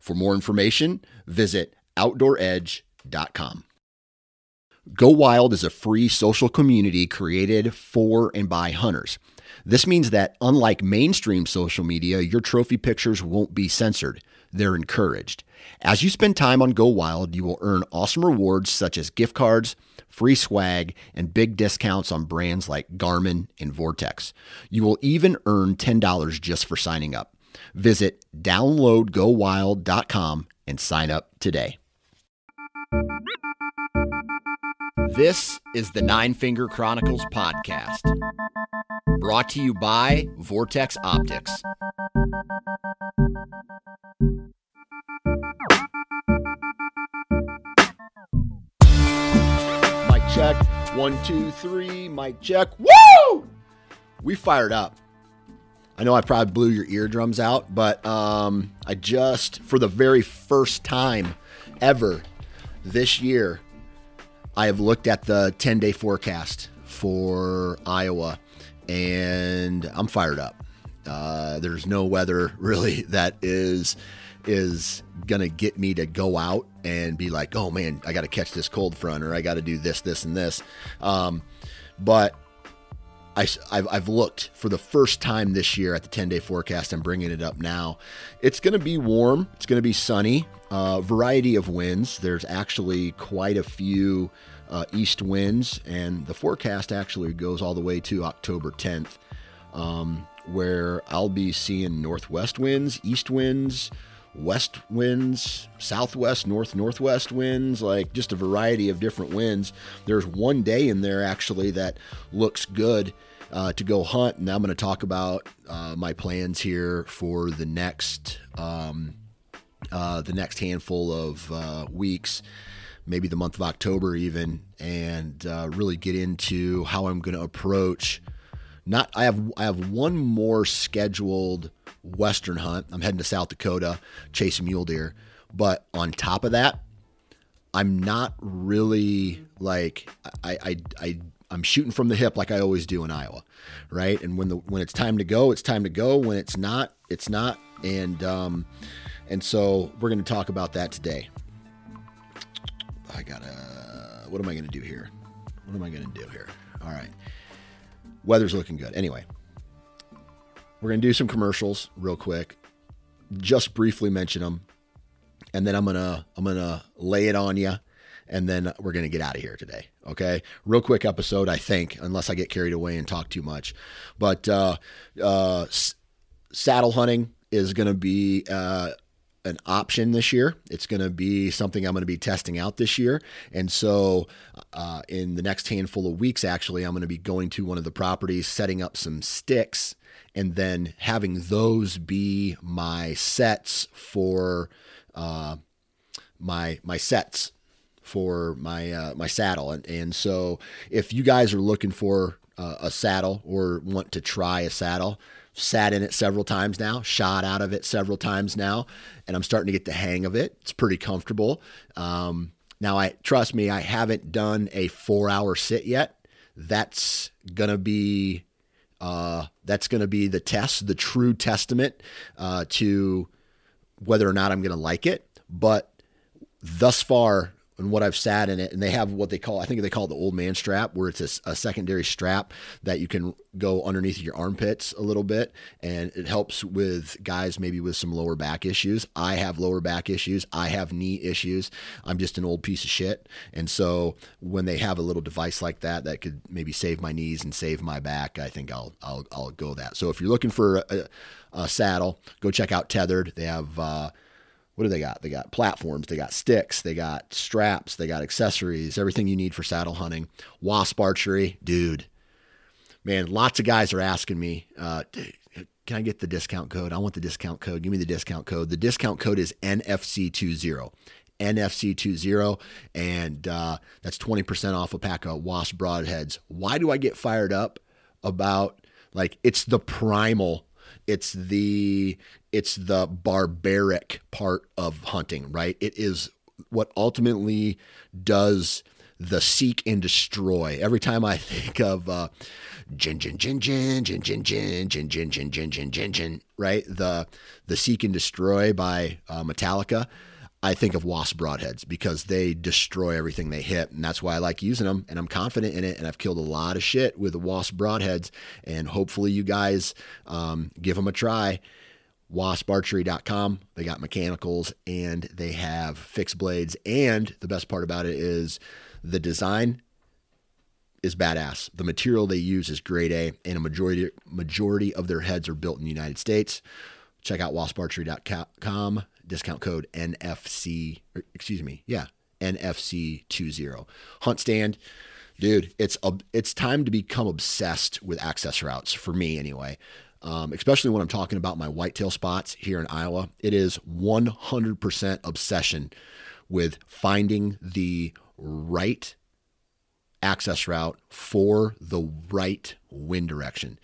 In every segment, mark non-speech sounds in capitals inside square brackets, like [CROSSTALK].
For more information, visit OutdoorEdge.com. Go Wild is a free social community created for and by hunters. This means that, unlike mainstream social media, your trophy pictures won't be censored. They're encouraged. As you spend time on Go Wild, you will earn awesome rewards such as gift cards, free swag, and big discounts on brands like Garmin and Vortex. You will even earn $10 just for signing up. Visit downloadgowild.com and sign up today. This is the Nine Finger Chronicles podcast, brought to you by Vortex Optics. Mic check. One, two, three. Mic check. Woo! We fired up. I know I probably blew your eardrums out, but um, I just, for the very first time ever this year, I have looked at the 10 day forecast for Iowa and I'm fired up. Uh, there's no weather [LAUGHS] really that is is gonna get me to go out and be like, oh man, I got to catch this cold front or I got to do this, this, and this. Um, but I, have I've looked for the first time this year at the 10 day forecast. I'm bringing it up now. It's going to be warm. It's going to be sunny. Uh, variety of winds. There's actually quite a few uh, east winds, and the forecast actually goes all the way to October 10th, um, where I'll be seeing northwest winds, east winds, west winds, southwest, north, northwest winds, like just a variety of different winds. There's one day in there actually that looks good uh, to go hunt, and I'm going to talk about uh, my plans here for the next um, uh, the next handful of uh, weeks. Maybe the month of October, even, and uh, really get into how I'm going to approach. Not, I have I have one more scheduled western hunt. I'm heading to South Dakota, chasing mule deer. But on top of that, I'm not really like I I I I'm shooting from the hip like I always do in Iowa, right? And when the when it's time to go, it's time to go. When it's not, it's not. And um, and so we're going to talk about that today. I gotta. What am I going to do here? What am I going to do here? All right. Weather's looking good. Anyway, we're going to do some commercials real quick. Just briefly mention them, and then I'm gonna I'm gonna lay it on you, and then we're gonna get out of here today. Okay, real quick episode, I think, unless I get carried away and talk too much. But uh, uh, s- saddle hunting is going to be uh, an option this year. It's going to be something I'm going to be testing out this year. And so, uh, in the next handful of weeks, actually, I'm going to be going to one of the properties, setting up some sticks, and then having those be my sets for uh, my my sets for my uh, my saddle. And, and so, if you guys are looking for uh, a saddle or want to try a saddle, sat in it several times now, shot out of it several times now, and I'm starting to get the hang of it. It's pretty comfortable. Um, now, I trust me, I haven't done a four hour sit yet. That's gonna be uh, that's gonna be the test, the true testament uh, to whether or not I'm gonna like it. But thus far, and what I've sat in it, and they have what they call I think they call it the old man strap, where it's a, a secondary strap that you can go underneath your armpits a little bit, and it helps with guys maybe with some lower back issues. I have lower back issues. I have knee issues. I'm just an old piece of shit, and so when they have a little device like that that could maybe save my knees and save my back, I think I'll I'll I'll go that. So if you're looking for a, a saddle, go check out Tethered. They have. Uh, what do they got? They got platforms, they got sticks, they got straps, they got accessories, everything you need for saddle hunting. Wasp archery, dude. Man, lots of guys are asking me, uh, can I get the discount code? I want the discount code. Give me the discount code. The discount code is NFC20. NFC20, and uh, that's 20% off a pack of Wasp broadheads. Why do I get fired up about like it's the primal it's the it's the barbaric part of hunting, right? It is what ultimately does the seek and destroy. Every time I think of uh, jin jin jin jin jin jin jin jin jin jin jin jin jin jin, right? The the seek and destroy by uh, Metallica. I think of wasp broadheads because they destroy everything they hit. And that's why I like using them. And I'm confident in it. And I've killed a lot of shit with wasp broadheads. And hopefully you guys um, give them a try. Wasparchery.com. They got mechanicals and they have fixed blades. And the best part about it is the design is badass. The material they use is grade A, and a majority majority of their heads are built in the United States. Check out wasparchery.com discount code NFC, excuse me, yeah, NFC20. Hunt stand, dude, it's it's time to become obsessed with access routes for me anyway. Um, especially when I'm talking about my whitetail spots here in Iowa. It is 100% obsession with finding the right access route for the right wind direction.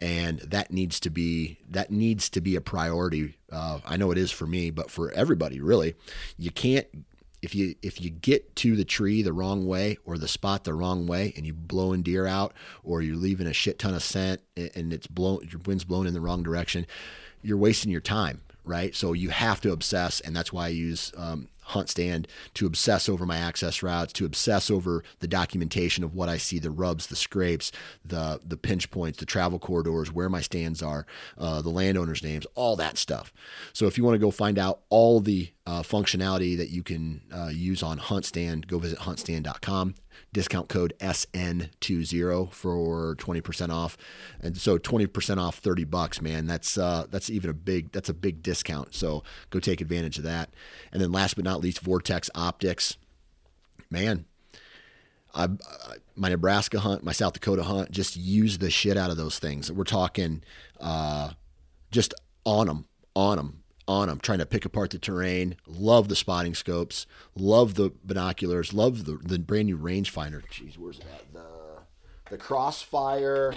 And that needs to be that needs to be a priority uh, i know it is for me but for everybody really. You can't if you if you get to the tree the wrong way or the spot the wrong way and you blowing deer out or you're leaving a shit ton of scent and it's blown your wind's blown in the wrong direction you're wasting your time right? So you have to obsess and that's why i use um, hunt stand to obsess over my access routes, to obsess over the documentation of what I see, the rubs, the scrapes, the the pinch points, the travel corridors, where my stands are, uh, the landowners' names, all that stuff. So if you want to go find out all the uh, functionality that you can uh, use on Hunt Stand, go visit huntstand.com. Discount code SN20 for 20% off. And so 20% off 30 bucks, man. That's uh, that's even a big that's a big discount. So go take advantage of that. And then last but not least, Vortex Optics. Man, I, my Nebraska hunt, my South Dakota hunt, just use the shit out of those things. We're talking uh, just on them, on them on them, trying to pick apart the terrain. Love the spotting scopes. Love the binoculars. Love the, the brand new rangefinder. Jeez, where's it at? The, the Crossfire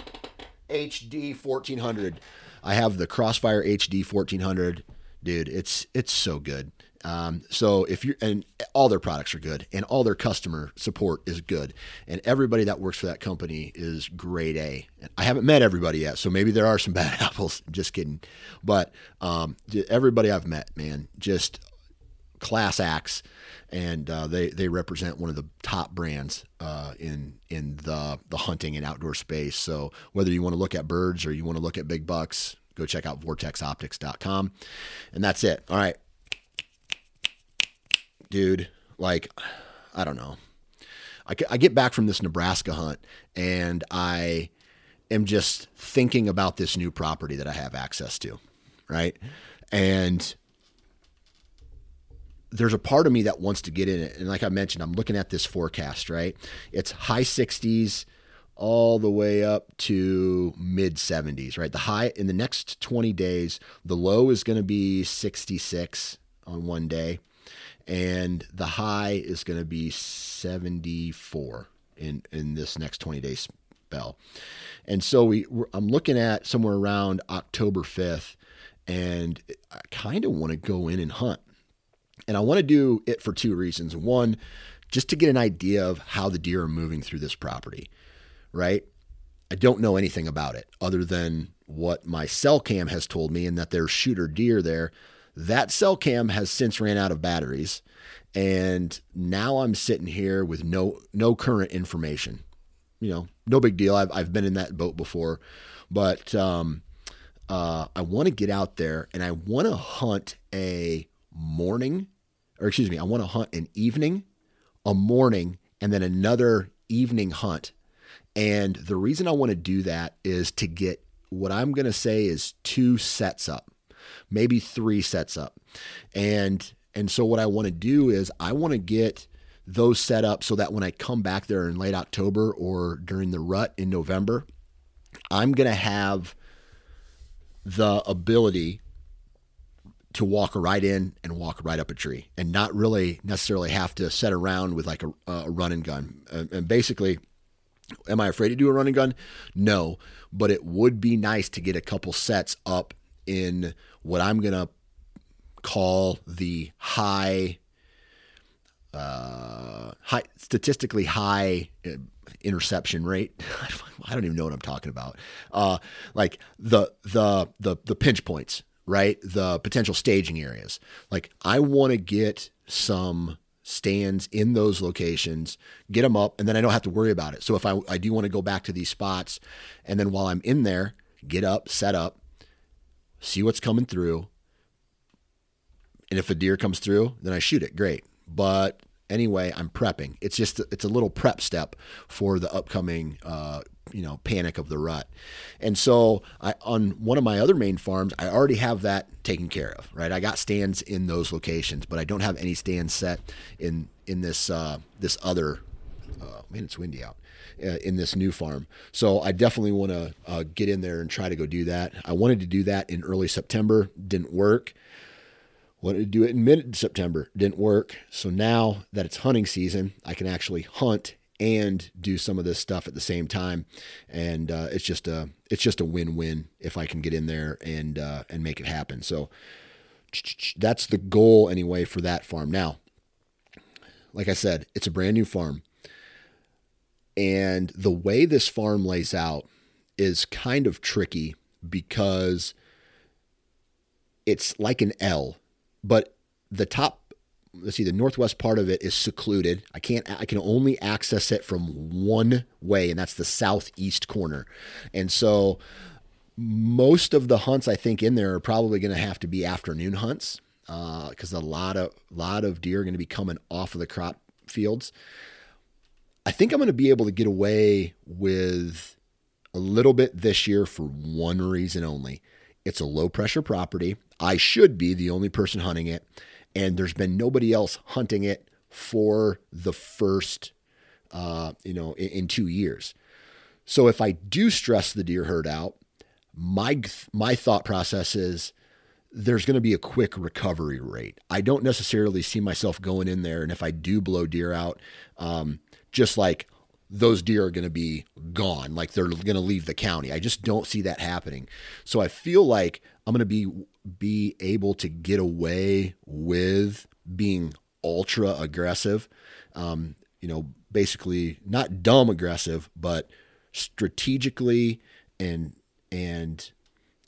HD 1400. I have the Crossfire HD 1400. Dude, it's it's so good. Um, so if you and all their products are good, and all their customer support is good, and everybody that works for that company is grade A. And I haven't met everybody yet, so maybe there are some [LAUGHS] bad apples. Just kidding, but um, everybody I've met, man, just class acts, and uh, they they represent one of the top brands uh, in in the the hunting and outdoor space. So whether you want to look at birds or you want to look at big bucks, go check out vortexoptics.com, and that's it. All right dude, like, I don't know. I, I get back from this Nebraska hunt and I am just thinking about this new property that I have access to, right? And there's a part of me that wants to get in it. And like I mentioned, I'm looking at this forecast, right? It's high 60s all the way up to mid 70s, right? The high in the next 20 days, the low is going to be 66 on one day and the high is going to be 74 in in this next 20 day spell. And so we I'm looking at somewhere around October 5th and I kind of want to go in and hunt. And I want to do it for two reasons. One, just to get an idea of how the deer are moving through this property, right? I don't know anything about it other than what my cell cam has told me and that there's shooter deer there that cell cam has since ran out of batteries, And now I'm sitting here with no no current information. You know, no big deal. I've I've been in that boat before, but um, uh, I want to get out there and I want to hunt a morning, or excuse me, I want to hunt an evening, a morning, and then another evening hunt. And the reason I want to do that is to get what I'm going to say is two sets up, maybe three sets up. And and so what I want to do is I want to get those set up so that when I come back there in late October or during the rut in November, I'm going to have the ability to walk right in and walk right up a tree and not really necessarily have to set around with like a, a run and gun. And basically, am I afraid to do a run and gun? No, but it would be nice to get a couple sets up in what I'm going to call the high, uh, high statistically high uh, interception rate. [LAUGHS] I don't even know what I'm talking about. Uh, like the the the the pinch points, right? The potential staging areas. Like I want to get some stands in those locations, get them up, and then I don't have to worry about it. So if I, I do want to go back to these spots, and then while I'm in there, get up, set up, see what's coming through. And if a deer comes through, then I shoot it. Great. But anyway, I'm prepping. It's just it's a little prep step for the upcoming uh, you know panic of the rut. And so I on one of my other main farms, I already have that taken care of. Right, I got stands in those locations, but I don't have any stands set in in this uh, this other. Uh, man, it's windy out. Uh, in this new farm. So I definitely want to uh, get in there and try to go do that. I wanted to do that in early September, didn't work. Wanted to do it in mid September, didn't work. So now that it's hunting season, I can actually hunt and do some of this stuff at the same time, and uh, it's just a it's just a win win if I can get in there and uh, and make it happen. So that's the goal anyway for that farm. Now, like I said, it's a brand new farm, and the way this farm lays out is kind of tricky because it's like an L but the top let's see the northwest part of it is secluded. I can't i can only access it from one way and that's the southeast corner. And so most of the hunts i think in there are probably going to have to be afternoon hunts because uh, a lot of lot of deer are going to be coming off of the crop fields i think i'm going to be able to get away with a little bit this year for one reason only it's a low pressure property. I should be the only person hunting it, and there's been nobody else hunting it for the first, uh, you know, in, in two years. So if I do stress the deer herd out, my my thought process is there's going to be a quick recovery rate. I don't necessarily see myself going in there, and if I do blow deer out, um, just like those deer are going to be gone, like they're going to leave the county. I just don't see that happening. So I feel like I'm going to be be able to get away with being ultra aggressive. Um, you know, basically not dumb aggressive, but strategically and and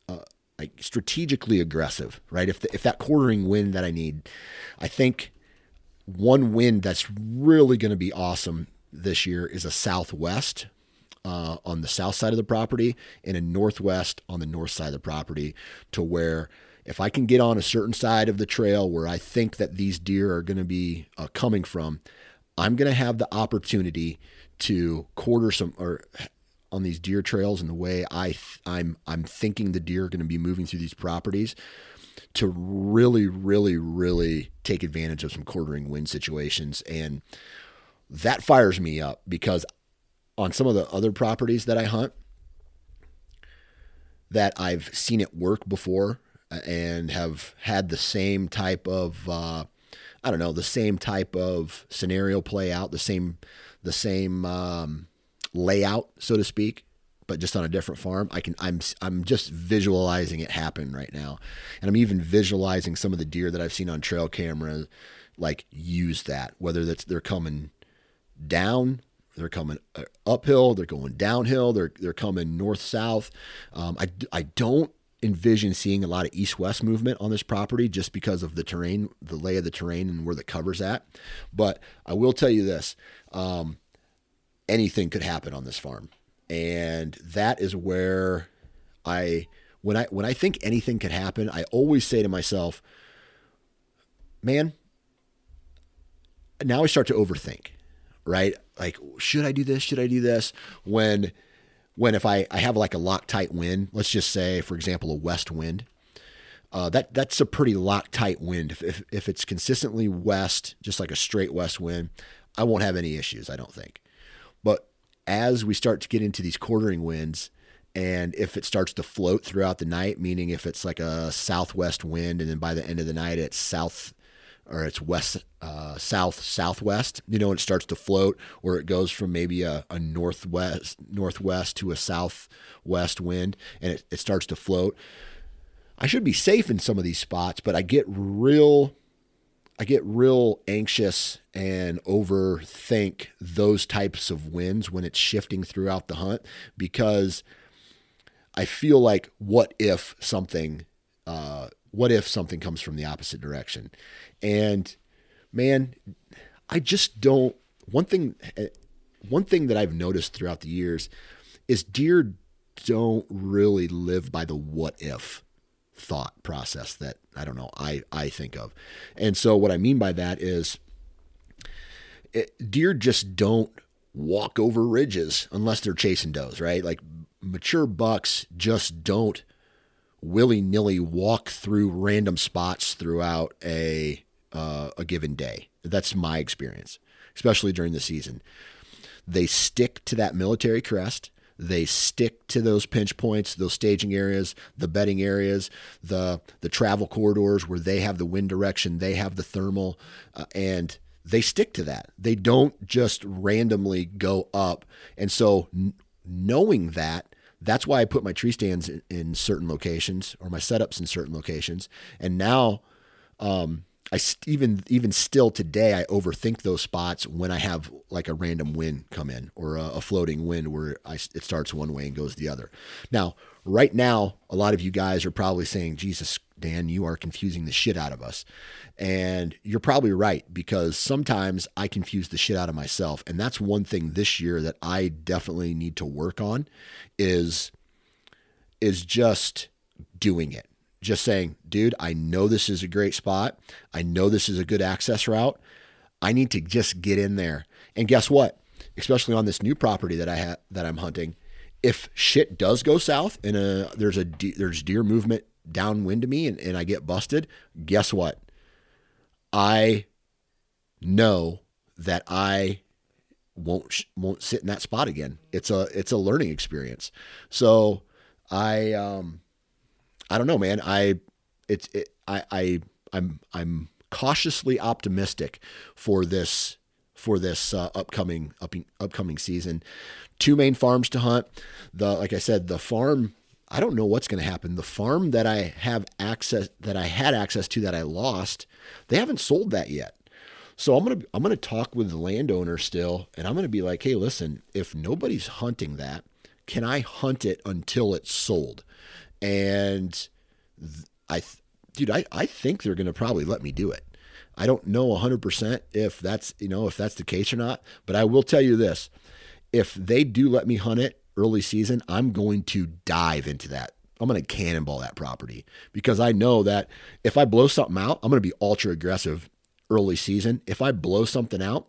uh, like strategically aggressive, right? If the, if that quartering wind that I need, I think one wind that's really going to be awesome this year is a southwest uh, on the south side of the property and a northwest on the north side of the property to where if I can get on a certain side of the trail where I think that these deer are going to be uh, coming from, I'm going to have the opportunity to quarter some or on these deer trails and the way I th- I'm I'm thinking the deer are going to be moving through these properties to really really really take advantage of some quartering wind situations. And that fires me up because on some of the other properties that I hunt, that I've seen it work before uh, and have had the same type of uh, I don't know the same type of scenario play out the same the same um, layout so to speak but just on a different farm I can I'm I'm just visualizing it happen right now. And I'm even visualizing some of the deer that I've seen on trail camera like use that whether that's they're coming down. They're coming uphill. They're going downhill. They're they're coming north south. Um, I I don't envision seeing a lot of east west movement on this property just because of the terrain, the lay of the terrain, and where the cover's at. But I will tell you this um, anything could happen on this farm. And that is where I. When I when I think anything could happen, I always say to myself, "Man, now I start to overthink, right? Like, should I do this? Should I do this? When, when if I, I have like a Loctite wind, let's just say, for example, a west wind, uh, that that's a pretty Loctite wind. If, if, if it's consistently west, just like a straight west wind, I won't have any issues, I don't think. But as we start to get into these quartering winds, and if it starts to float throughout the night, meaning if it's like a southwest wind, and then by the end of the night it's south or it's west, uh, south, southwest, you know, it starts to float, or it goes from maybe a, a northwest, northwest to a southwest wind, and it, it starts to float. I should be safe in some of these spots, but I get real, I get real anxious and overthink those types of winds when it's shifting throughout the hunt because I feel like what if something uh, what if something comes from the opposite direction? And man, I just don't. One thing, eh, one thing that I've noticed throughout the years is deer don't really live by the what if thought process that I don't know I I think of. And so what I mean by that is it, deer just don't walk over ridges unless they're chasing does, right? Like mature bucks just don't willy nilly walk through random spots throughout a uh, a given day. That's my experience, especially during the season. They stick to that military crest. They stick to those pinch points, those staging areas, the bedding areas, the the travel corridors where they have the wind direction, they have the thermal, uh, and they stick to that. They don't just randomly go up. And so, n- knowing that, that's why I put my tree stands in, in certain locations or my setups in certain locations. And now, um, I st- even even still today I overthink those spots when I have like a random wind come in or a, a floating wind where I, it starts one way and goes the other. Now, right now, a lot of you guys are probably saying, "Jesus, Dan, you are confusing the shit out of us," and you're probably right because sometimes I confuse the shit out of myself, and that's one thing this year that I definitely need to work on is is just doing it just saying, dude, I know this is a great spot. I know this is a good access route. I need to just get in there. And guess what? Especially on this new property that I have that I'm hunting, if shit does go south and a, there's a there's deer movement downwind to me and, and I get busted, guess what? I know that I won't won't sit in that spot again. It's a it's a learning experience. So I um I don't know, man. I it's it, I I I'm I'm cautiously optimistic for this for this uh, upcoming up, upcoming season. Two main farms to hunt. The like I said, the farm. I don't know what's going to happen. The farm that I have access that I had access to that I lost, they haven't sold that yet. So I'm gonna I'm gonna talk with the landowner still, and I'm gonna be like, hey, listen, if nobody's hunting that, can I hunt it until it's sold? and I, dude, I, I think they're going to probably let me do it. I don't know 100% if that's, you know, if that's the case or not, but I will tell you this. If they do let me hunt it early season, I'm going to dive into that. I'm going to cannonball that property because I know that if I blow something out, I'm going to be ultra aggressive early season. If I blow something out,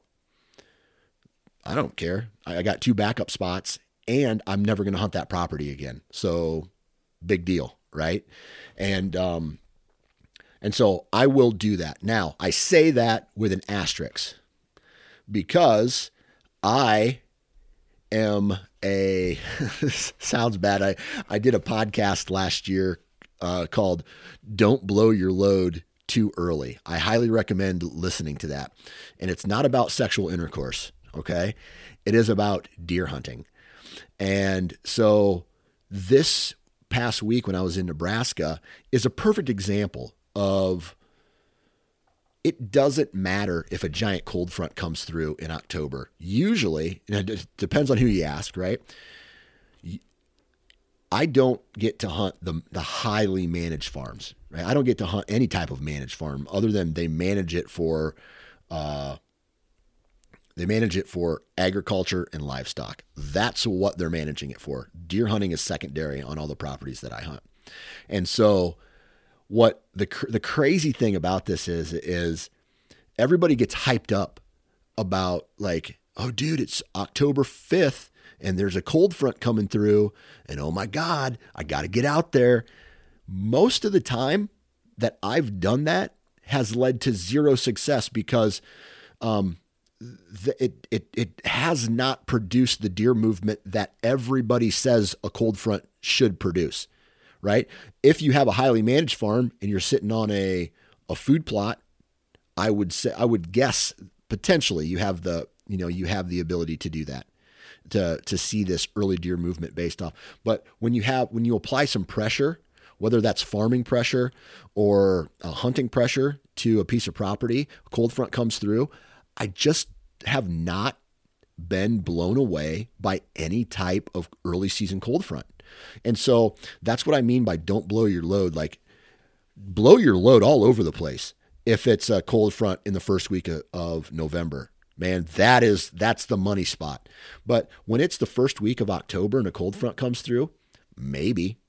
I don't care. I got two backup spots and I'm never going to hunt that property again. So big deal, right? And um, and so I will do that. Now I say that with an asterisk because I am a [LAUGHS] sounds bad. I I did a podcast last year uh, called "Don't Blow Your Load." Too early. I highly recommend listening to that. And it's not about sexual intercourse, okay? It is about deer hunting. And so this past week when I was in Nebraska is a perfect example of it doesn't matter if a giant cold front comes through in October. Usually, and it depends on who you ask, right? I don't get to hunt the the highly managed farms. Right? I don't get to hunt any type of managed farm other than they manage it for uh, they manage it for agriculture and livestock. That's what they're managing it for. Deer hunting is secondary on all the properties that I hunt. And so what the the crazy thing about this is is everybody gets hyped up about like, "Oh dude, it's October 5th and there's a cold front coming through and oh my god, I got to get out there." Most of the time that I've done that has led to zero success because um, it, it, it has not produced the deer movement that everybody says a cold front should produce, right? If you have a highly managed farm and you're sitting on a, a food plot, I would say, I would guess potentially you have the, you know, you have the ability to do that to, to see this early deer movement based off. But when you have, when you apply some pressure, whether that's farming pressure or hunting pressure to a piece of property, cold front comes through. I just have not been blown away by any type of early season cold front. And so that's what I mean by don't blow your load. Like, blow your load all over the place if it's a cold front in the first week of, November. Man, that is that's the money spot. But when it's the first week of October and a cold front comes through, maybe,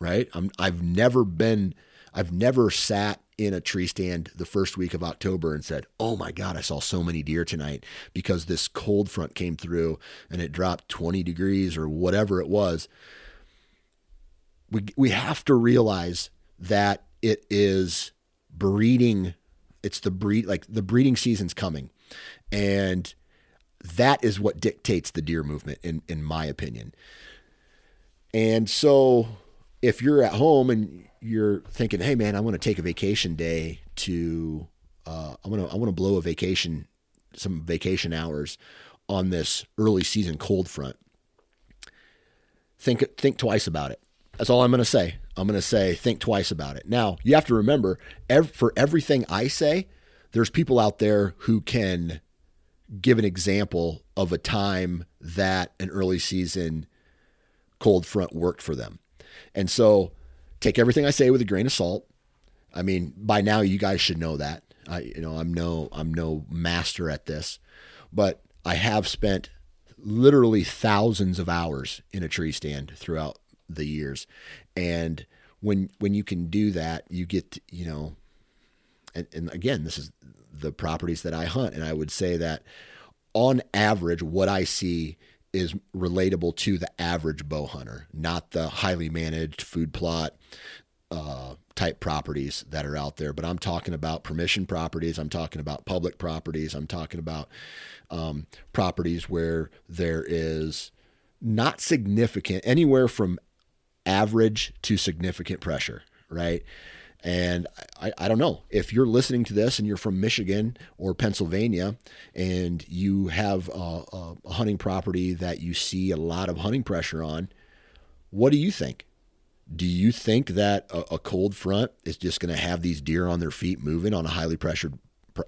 right? I'm I've never been I've never sat in a tree stand the first week of October and said, Oh my God, I saw so many deer tonight because this cold front came through and it dropped 20 degrees or whatever it was. We, we have to realize that it is breeding. It's the breed, like the breeding season's coming. And that is what dictates the deer movement, in, in my opinion. And so if you're at home and you're thinking, hey man, I want to take a vacation day to, uh, I want to I want to blow a vacation, some vacation hours on this early season cold front. Think think twice about it. That's all I'm going to say. I'm going to say think twice about it. Now you have to remember, ev- for everything I say, there's people out there who can give an example of a time that an early season cold front worked for them. And so take everything I say with a grain of salt. I mean, by now you guys should know that. I, you know, I'm no, I'm no master at this, but I have spent literally thousands of hours in a tree stand throughout the years, and when when you can do that, you get, you know, and, and again, this is the properties that I hunt, and I would say that on average, what I see is relatable to the average bow hunter, not the highly managed food plot uh, type properties that are out there. But I'm talking about permission properties. I'm talking about public properties. I'm talking about um, properties where there is not significant, anywhere from average to significant pressure, right? And I, I don't know if you're listening to this and you're from Michigan or Pennsylvania and you have a, a hunting property that you see a lot of hunting pressure on, what do you think? Do you think that a, a cold front is just going to have these deer on their feet moving on a highly pressured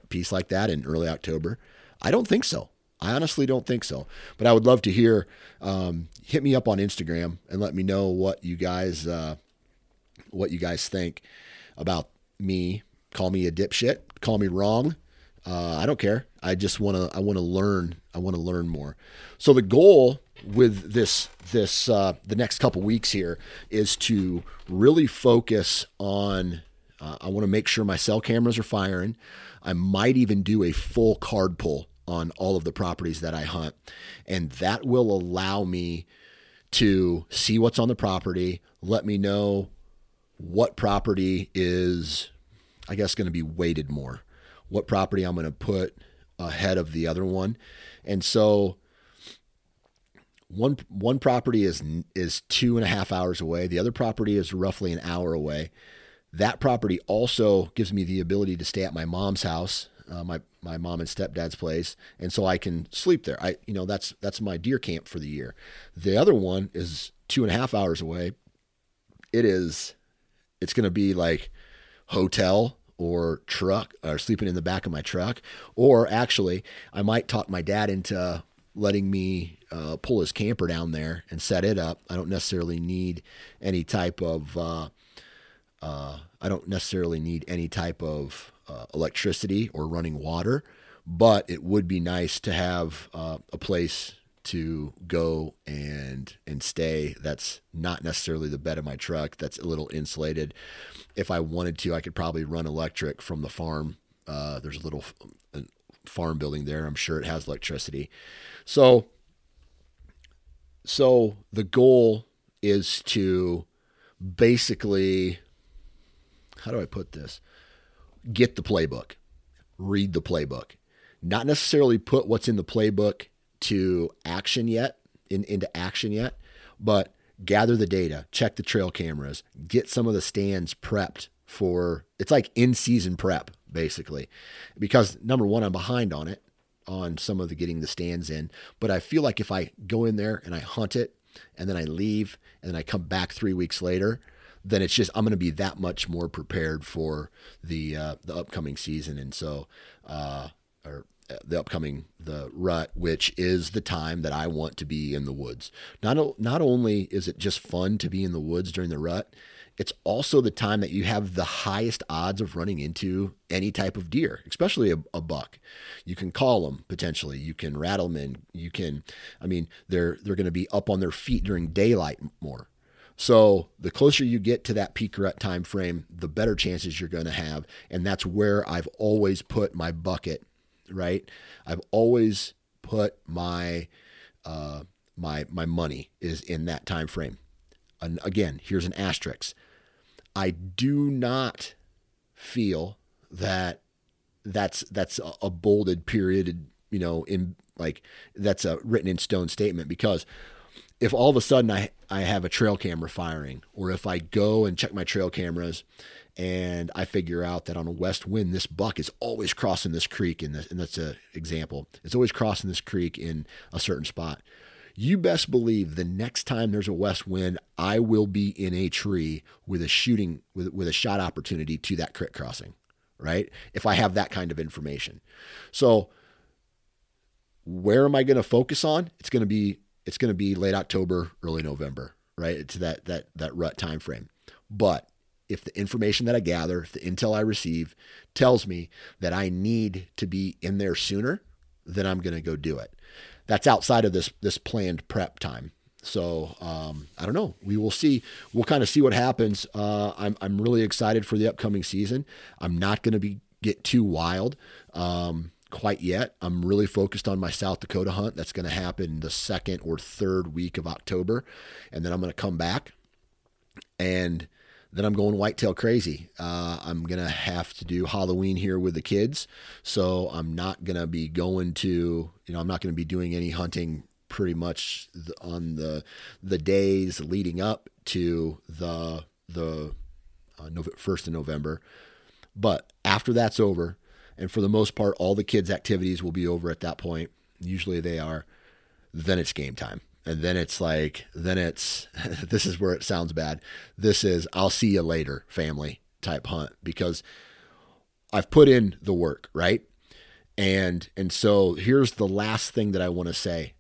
piece like that in early October? I don't think so. I honestly don't think so. But I would love to hear. Um, hit me up on Instagram and let me know what you guys uh, what you guys think about me. Call me a dipshit. Call me wrong. Uh, I don't care. I just want to. I want to learn. I want to learn more. So the goal with this this uh, the next couple weeks here is to really focus on. Uh, I want to make sure my cell cameras are firing. I might even do a full card pull on all of the properties that I hunt, and that will allow me to see what's on the property. Let me know what property is, I guess, going to be weighted more, what property I'm going to put ahead of the other one. And so one one property is is two and a half hours away. The other property is roughly an hour away. That property also gives me the ability to stay at my mom's house, uh, my my mom and stepdad's place, and so I can sleep there. I you know that's that's my deer camp for the year. The other one is two and a half hours away. It is it's going to be like hotel or truck or sleeping in the back of my truck. Or actually, I might talk my dad into letting me uh, pull his camper down there and set it up. I don't necessarily need any type of uh, uh, I don't necessarily need any type of uh, electricity or running water, but it would be nice to have uh, a place to go and and stay that's not necessarily the bed of my truck that's a little insulated. If i wanted to i could probably run electric from the farm. Uh, there's a little farm building there. I'm sure it has electricity. So so the goal is to basically how do i put this get the playbook read the playbook not necessarily put what's in the playbook to action yet, in, into action yet, but gather the data, check the trail cameras, get some of the stands prepped for it's like in season prep basically. Because number one, I'm behind on it on some of the getting the stands in, but I feel like if I go in there and I hunt it and then I leave and then I come back three weeks later, then it's just I'm going to be that much more prepared for the uh, the upcoming season, and so uh, or the upcoming the rut which is the time that I want to be in the woods. Not not only is it just fun to be in the woods during the rut, it's also the time that you have the highest odds of running into any type of deer, especially a, a, buck. You can call them potentially. You can rattle them in. You can, I mean, they're they're going to be up on their feet during daylight more. So the closer you get to that peak rut time frame, the better chances you're going to have, and that's where I've always put my bucket right? I've always put my uh, my my money is in that time frame. And again, here's an asterisk. I do not feel that that's that's a, a bolded period, you know, in like that's a written in stone statement because if all of a sudden I, I have a trail camera firing, or if I go and check my trail cameras and I figure out that on a west wind, this buck is always crossing this creek, in this, and that's an example. It's always crossing this creek in a certain spot. You best believe the next time there's a west wind, I will be in a tree with a shooting with with a shot opportunity to that creek crossing, right? If I have that kind of information, so where am I going to focus on? It's going to be it's going to be late October, early November, right? It's that that that rut time frame. But if the information that I gather, if the intel I receive tells me that I need to be in there sooner, then I'm going to go do it. That's outside of this this planned prep time. So um, I don't know. We will see. We'll kind of see what happens. Uh, I'm I'm really excited for the upcoming season. I'm not going to be get too wild um, quite yet. I'm really focused on my South Dakota hunt. That's going to happen the second or third week of October, and then I'm going to come back and then I'm going whitetail crazy. Uh, I'm going to have to do Halloween here with the kids. So I'm not going to be going to, you know, I'm not going to be doing any hunting pretty much on the the days leading up to the the uh, first of November. But after that's over, and for the most part, all the kids' activities will be over at that point. Usually they are. Then it's game time. And then it's like then it's [LAUGHS] this is where it sounds bad. This is i'll see you later family type hunt. Because i've put in the work right? And and so here's the last thing that i want to say.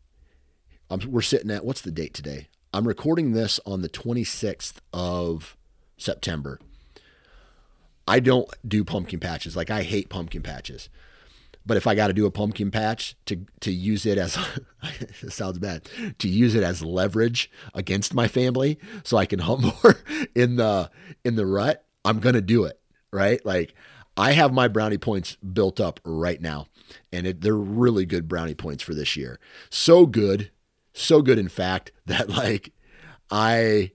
I'm, we're sitting at what's the date today? I'm recording this on the 26th of september i don't do pumpkin patches like i hate pumpkin patches but if I got to do a pumpkin patch to to use it as [LAUGHS] it sounds bad to use it as leverage against my family, so I can [LAUGHS] hunt more in the in the rut, I'm gonna do it. Right? Like I have my brownie points built up right now, and it, they're really good brownie points for this year. So good, so good in fact [LAUGHS] that like I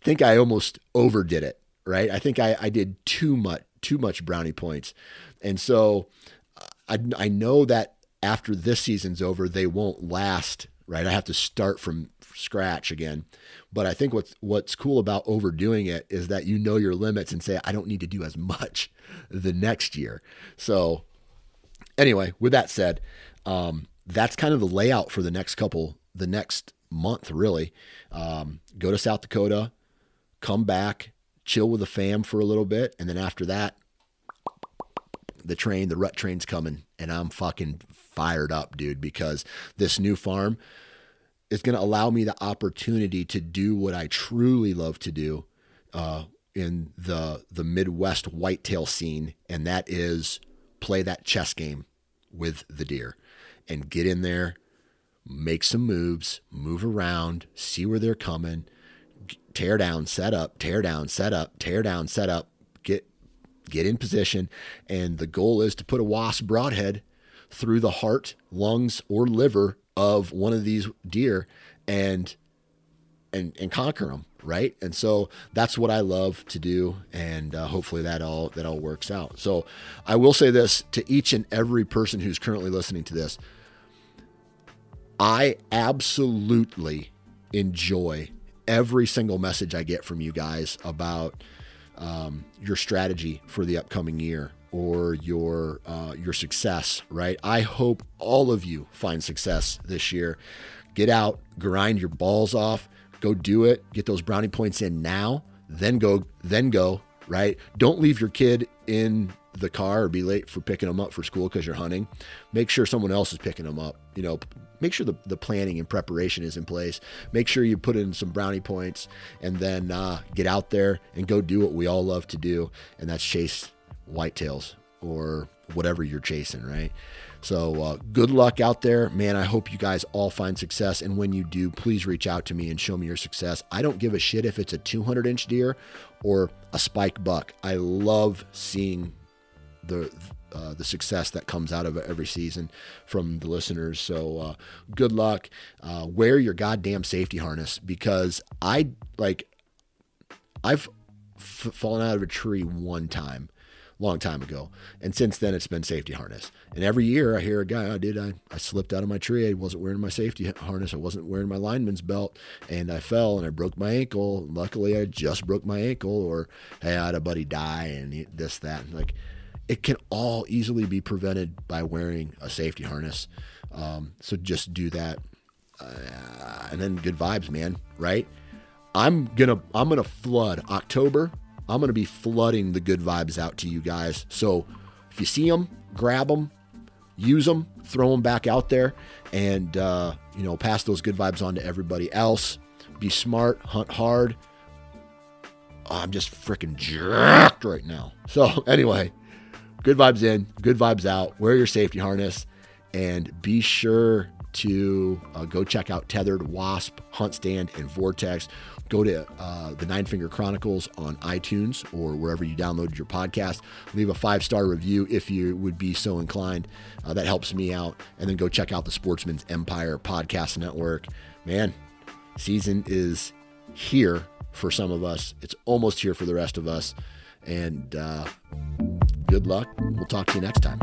think I almost overdid it. Right? I think I, I did too much too much brownie points, and so I, I know that after this season's over, they won't last, right? I have to start from scratch again. But I think what's what's cool about overdoing it is that you know your limits and say, I don't need to do as much the next year. So anyway, with that said, um, that's kind of the layout for the next couple, the next month, really. Um, go to South Dakota, come back, chill with the fam for a little bit, and then after that, the train, the rut train's coming, and I'm fucking fired up, dude, because this new farm is going to allow me the opportunity to do what I truly love to do uh, in the the Midwest whitetail scene, and that is play that chess game with the deer and get in there, make some moves, move around, see where they're coming, tear down, set up, tear down, set up, tear down, set up, get get in position, and the goal is to put a wasp broadhead through the heart, lungs, or liver of one of these deer and and and conquer them right? And so that's what i love to do and uh, hopefully that all that all works out. So i will say this to each and every person who's currently listening to this. I absolutely enjoy every single message i get from you guys about um, your strategy for the upcoming year or your uh, your success. Right. I hope all of you find success this year. Get out, grind your balls off, go do it. Get those brownie points in now. Then go. Then go. Right. Don't leave your kid in the car or be late for picking them up for school because you're hunting. Make sure someone else is picking them up. You know, make sure the, the planning and preparation is in place. Make sure you put in some brownie points and then uh, get out there and go do what we all love to do, and that's chase whitetails or whatever you're chasing, right? So, uh, good luck out there, man. I hope you guys all find success. And when you do, please reach out to me and show me your success. I don't give a shit if it's a 200 inch deer or a spike buck. I love seeing the uh, the success that comes out of every season from the listeners. So uh, good luck. Uh, wear your goddamn safety harness because I like I've f- fallen out of a tree one time long time ago. And since then, it's been safety harness. And every year I hear a guy, I did, I, I slipped out of my tree. I wasn't wearing my safety harness. I wasn't wearing my lineman's belt and I fell and I broke my ankle. Luckily, I just broke my ankle or hey, I had a buddy die and this, that. And like, it can all easily be prevented by wearing a safety harness. Um, so just do that. Uh, and then good vibes, man, right? I'm gonna I'm gonna flood October I'm to be flooding the good vibes out to you guys. So if you see them, grab them, use them, throw them back out there, and uh, you know pass those good vibes on to everybody else. Be smart, hunt hard. Oh, I'm just freaking jerked right now. So [LAUGHS] anyway, good vibes in, good vibes out. Wear your safety harness, and be sure to uh, go check out Tethered, Wasp, Hunt Stand, and Vortex go to uh, the Nine Finger Chronicles on iTunes or wherever you downloaded your podcast. Leave a five star review if you would be so inclined. Uh, that helps me out. And then go check out the Sportsman's Empire Podcast Network. Man, season is here for some of us, it's almost here for the rest of us. And uh, good luck. We'll talk to you next time.